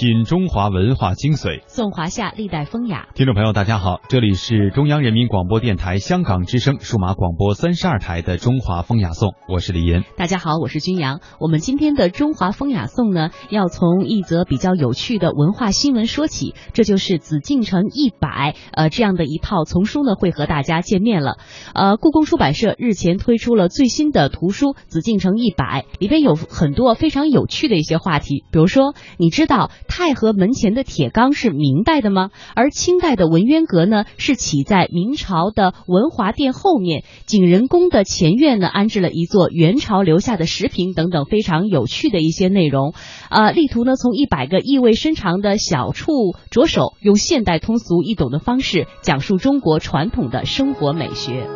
品中华文化精髓，颂华夏历代风雅。听众朋友，大家好，这里是中央人民广播电台香港之声数码广播三十二台的《中华风雅颂》，我是李岩。大家好，我是君阳。我们今天的《中华风雅颂》呢，要从一则比较有趣的文化新闻说起，这就是紫禁城一百呃这样的一套丛书呢，会和大家见面了。呃，故宫出版社日前推出了最新的图书《紫禁城一百》，里边有很多非常有趣的一些话题，比如说，你知道。太和门前的铁缸是明代的吗？而清代的文渊阁呢，是起在明朝的文华殿后面。景仁宫的前院呢，安置了一座元朝留下的石屏等等非常有趣的一些内容。啊，力图呢从一百个意味深长的小处着手，用现代通俗易懂的方式讲述中国传统的生活美学。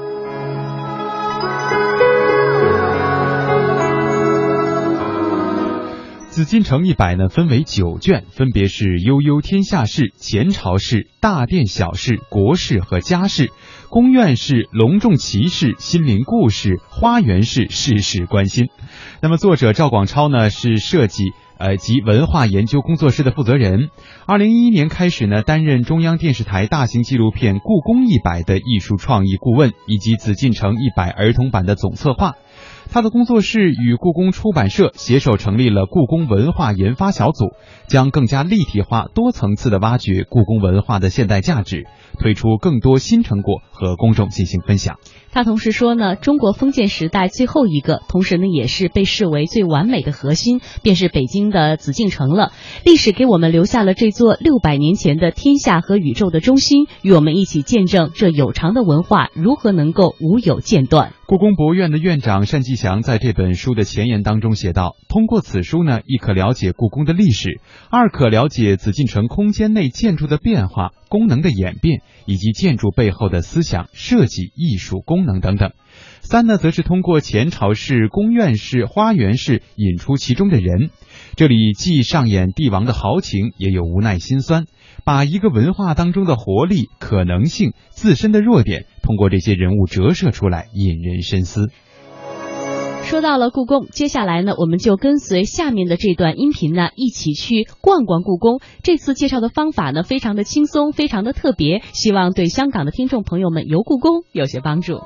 紫禁城一百呢，分为九卷，分别是悠悠天下事、前朝事、大殿小事、国事和家事、宫苑事、隆重奇事、心灵故事、花园事、事事关心。那么作者赵广超呢，是设计呃及文化研究工作室的负责人。二零一一年开始呢，担任中央电视台大型纪录片《故宫一百》的艺术创意顾问，以及紫禁城一百儿童版的总策划。他的工作室与故宫出版社携手成立了故宫文化研发小组，将更加立体化、多层次的挖掘故宫文化的现代价值，推出更多新成果和公众进行分享。他同时说呢，中国封建时代最后一个，同时呢也是被视为最完美的核心，便是北京的紫禁城了。历史给我们留下了这座六百年前的天下和宇宙的中心，与我们一起见证这有长的文化如何能够无有间断。故宫博物院的院长单霁翔在这本书的前言当中写道：“通过此书呢，一可了解故宫的历史，二可了解紫禁城空间内建筑的变化、功能的演变，以及建筑背后的思想、设计、艺术、功能等等。三呢，则是通过前朝式、宫院式、花园式引出其中的人，这里既上演帝王的豪情，也有无奈心酸。”把一个文化当中的活力、可能性、自身的弱点，通过这些人物折射出来，引人深思。说到了故宫，接下来呢，我们就跟随下面的这段音频呢，一起去逛逛故宫。这次介绍的方法呢，非常的轻松，非常的特别，希望对香港的听众朋友们游故宫 有些帮助。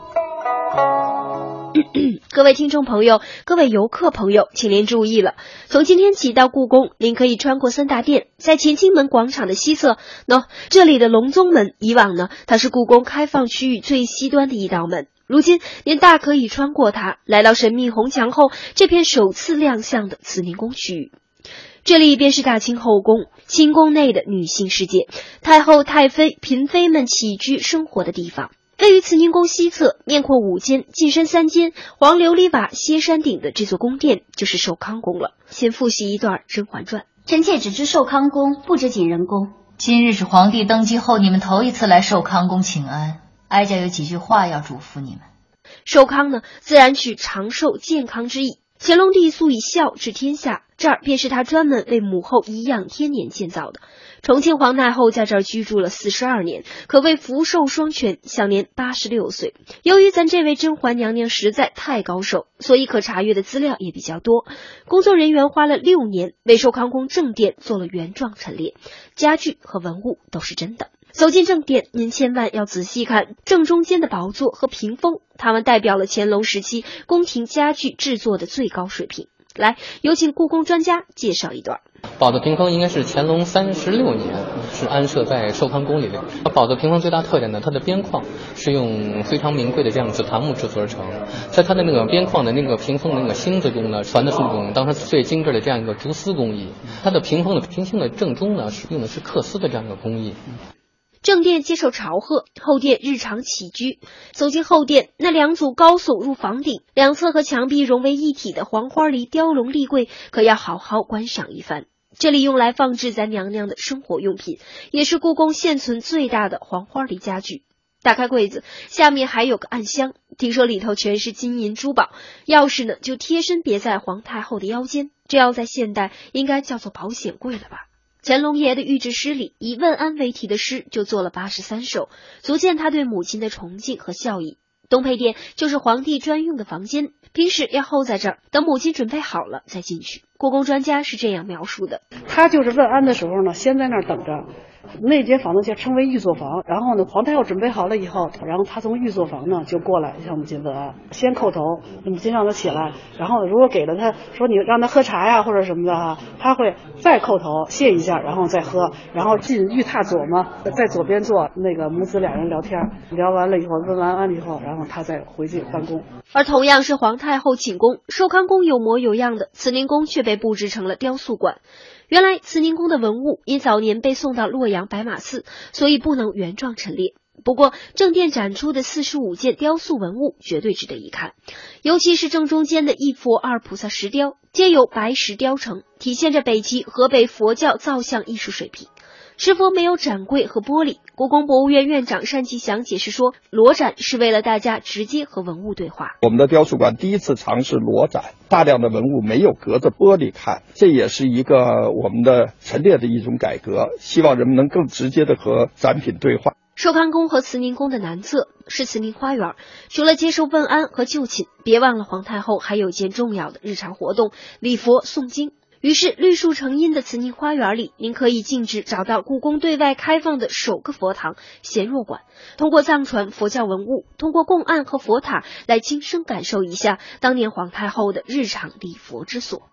各位听众朋友，各位游客朋友，请您注意了，从今天起到故宫，您可以穿过三大殿，在乾清门广场的西侧，喏，这里的隆宗门，以往呢，它是故宫开放区域最西端的一道门，如今您大可以穿过它，来到神秘红墙后这片首次亮相的慈宁宫区域，这里便是大清后宫，清宫内的女性世界，太后、太妃、嫔妃们起居生活的地方。位于慈宁宫西侧，面阔五间，进深三间，黄琉璃瓦歇山顶的这座宫殿，就是寿康宫了。先复习一段《甄嬛传》：臣妾只知寿康宫，不知景仁宫。今日是皇帝登基后，你们头一次来寿康宫请安，哀家有几句话要嘱咐你们。寿康呢，自然取长寿健康之意。乾隆帝素以孝治天下，这儿便是他专门为母后颐养天年建造的。重庆皇太后在这儿居住了四十二年，可谓福寿双全，享年八十六岁。由于咱这位甄嬛娘娘实在太高寿，所以可查阅的资料也比较多。工作人员花了六年为寿康宫正殿做了原状陈列，家具和文物都是真的。走进正殿，您千万要仔细看正中间的宝座和屏风，它们代表了乾隆时期宫廷家具制作的最高水平。来，有请故宫专家介绍一段。宝座屏风应该是乾隆三十六年是安设在寿康宫里的。宝座屏风最大特点呢，它的边框是用非常名贵的这样紫檀木制作而成，在它的那个边框的那个屏风的那个芯子中呢，传的是那种当时最精致的这样一个竹丝工艺。它的屏风的屏心的正中呢，是用的是缂丝的这样一个工艺。正殿接受朝贺，后殿日常起居。走进后殿，那两组高耸入房顶、两侧和墙壁融为一体的黄花梨雕龙立柜，可要好好观赏一番。这里用来放置咱娘娘的生活用品，也是故宫现存最大的黄花梨家具。打开柜子，下面还有个暗箱，听说里头全是金银珠宝。钥匙呢，就贴身别在皇太后的腰间，这要在现代应该叫做保险柜了吧。乾隆爷的御制诗里，以问安为题的诗就做了八十三首，足见他对母亲的崇敬和孝义。东配殿就是皇帝专用的房间，平时要候在这儿，等母亲准备好了再进去。故宫专家是这样描述的：他就是问安的时候呢，先在那儿等着。那间房子就称为御座房，然后呢，皇太后准备好了以后，然后他从御座房呢就过来向母亲问安，先叩头，母亲让他起来，然后如果给了他说你让他喝茶呀或者什么的哈，他会再叩头谢一下，然后再喝，然后进御榻左嘛，在左边坐，那个母子俩人聊天，聊完了以后问完安以后，然后他再回去办公。而同样是皇太后寝宫，寿康宫有模有样的，慈宁宫却被布置成了雕塑馆。原来慈宁宫的文物因早年被送到洛阳白马寺，所以不能原状陈列。不过正殿展出的四十五件雕塑文物绝对值得一看，尤其是正中间的一佛二菩萨石雕，皆由白石雕成，体现着北齐河北佛教造像艺术水平。石佛没有展柜和玻璃，故宫博物院院长单霁翔解释说，裸展是为了大家直接和文物对话。我们的雕塑馆第一次尝试裸展，大量的文物没有隔着玻璃看，这也是一个我们的陈列的一种改革，希望人们能更直接的和展品对话。寿康宫和慈宁宫的南侧是慈宁花园，除了接受问安和就寝，别忘了皇太后还有一件重要的日常活动——礼佛诵经。于是，绿树成荫的慈宁花园里，您可以径直找到故宫对外开放的首个佛堂——贤若馆。通过藏传佛教文物，通过供案和佛塔，来亲身感受一下当年皇太后的日常礼佛之所。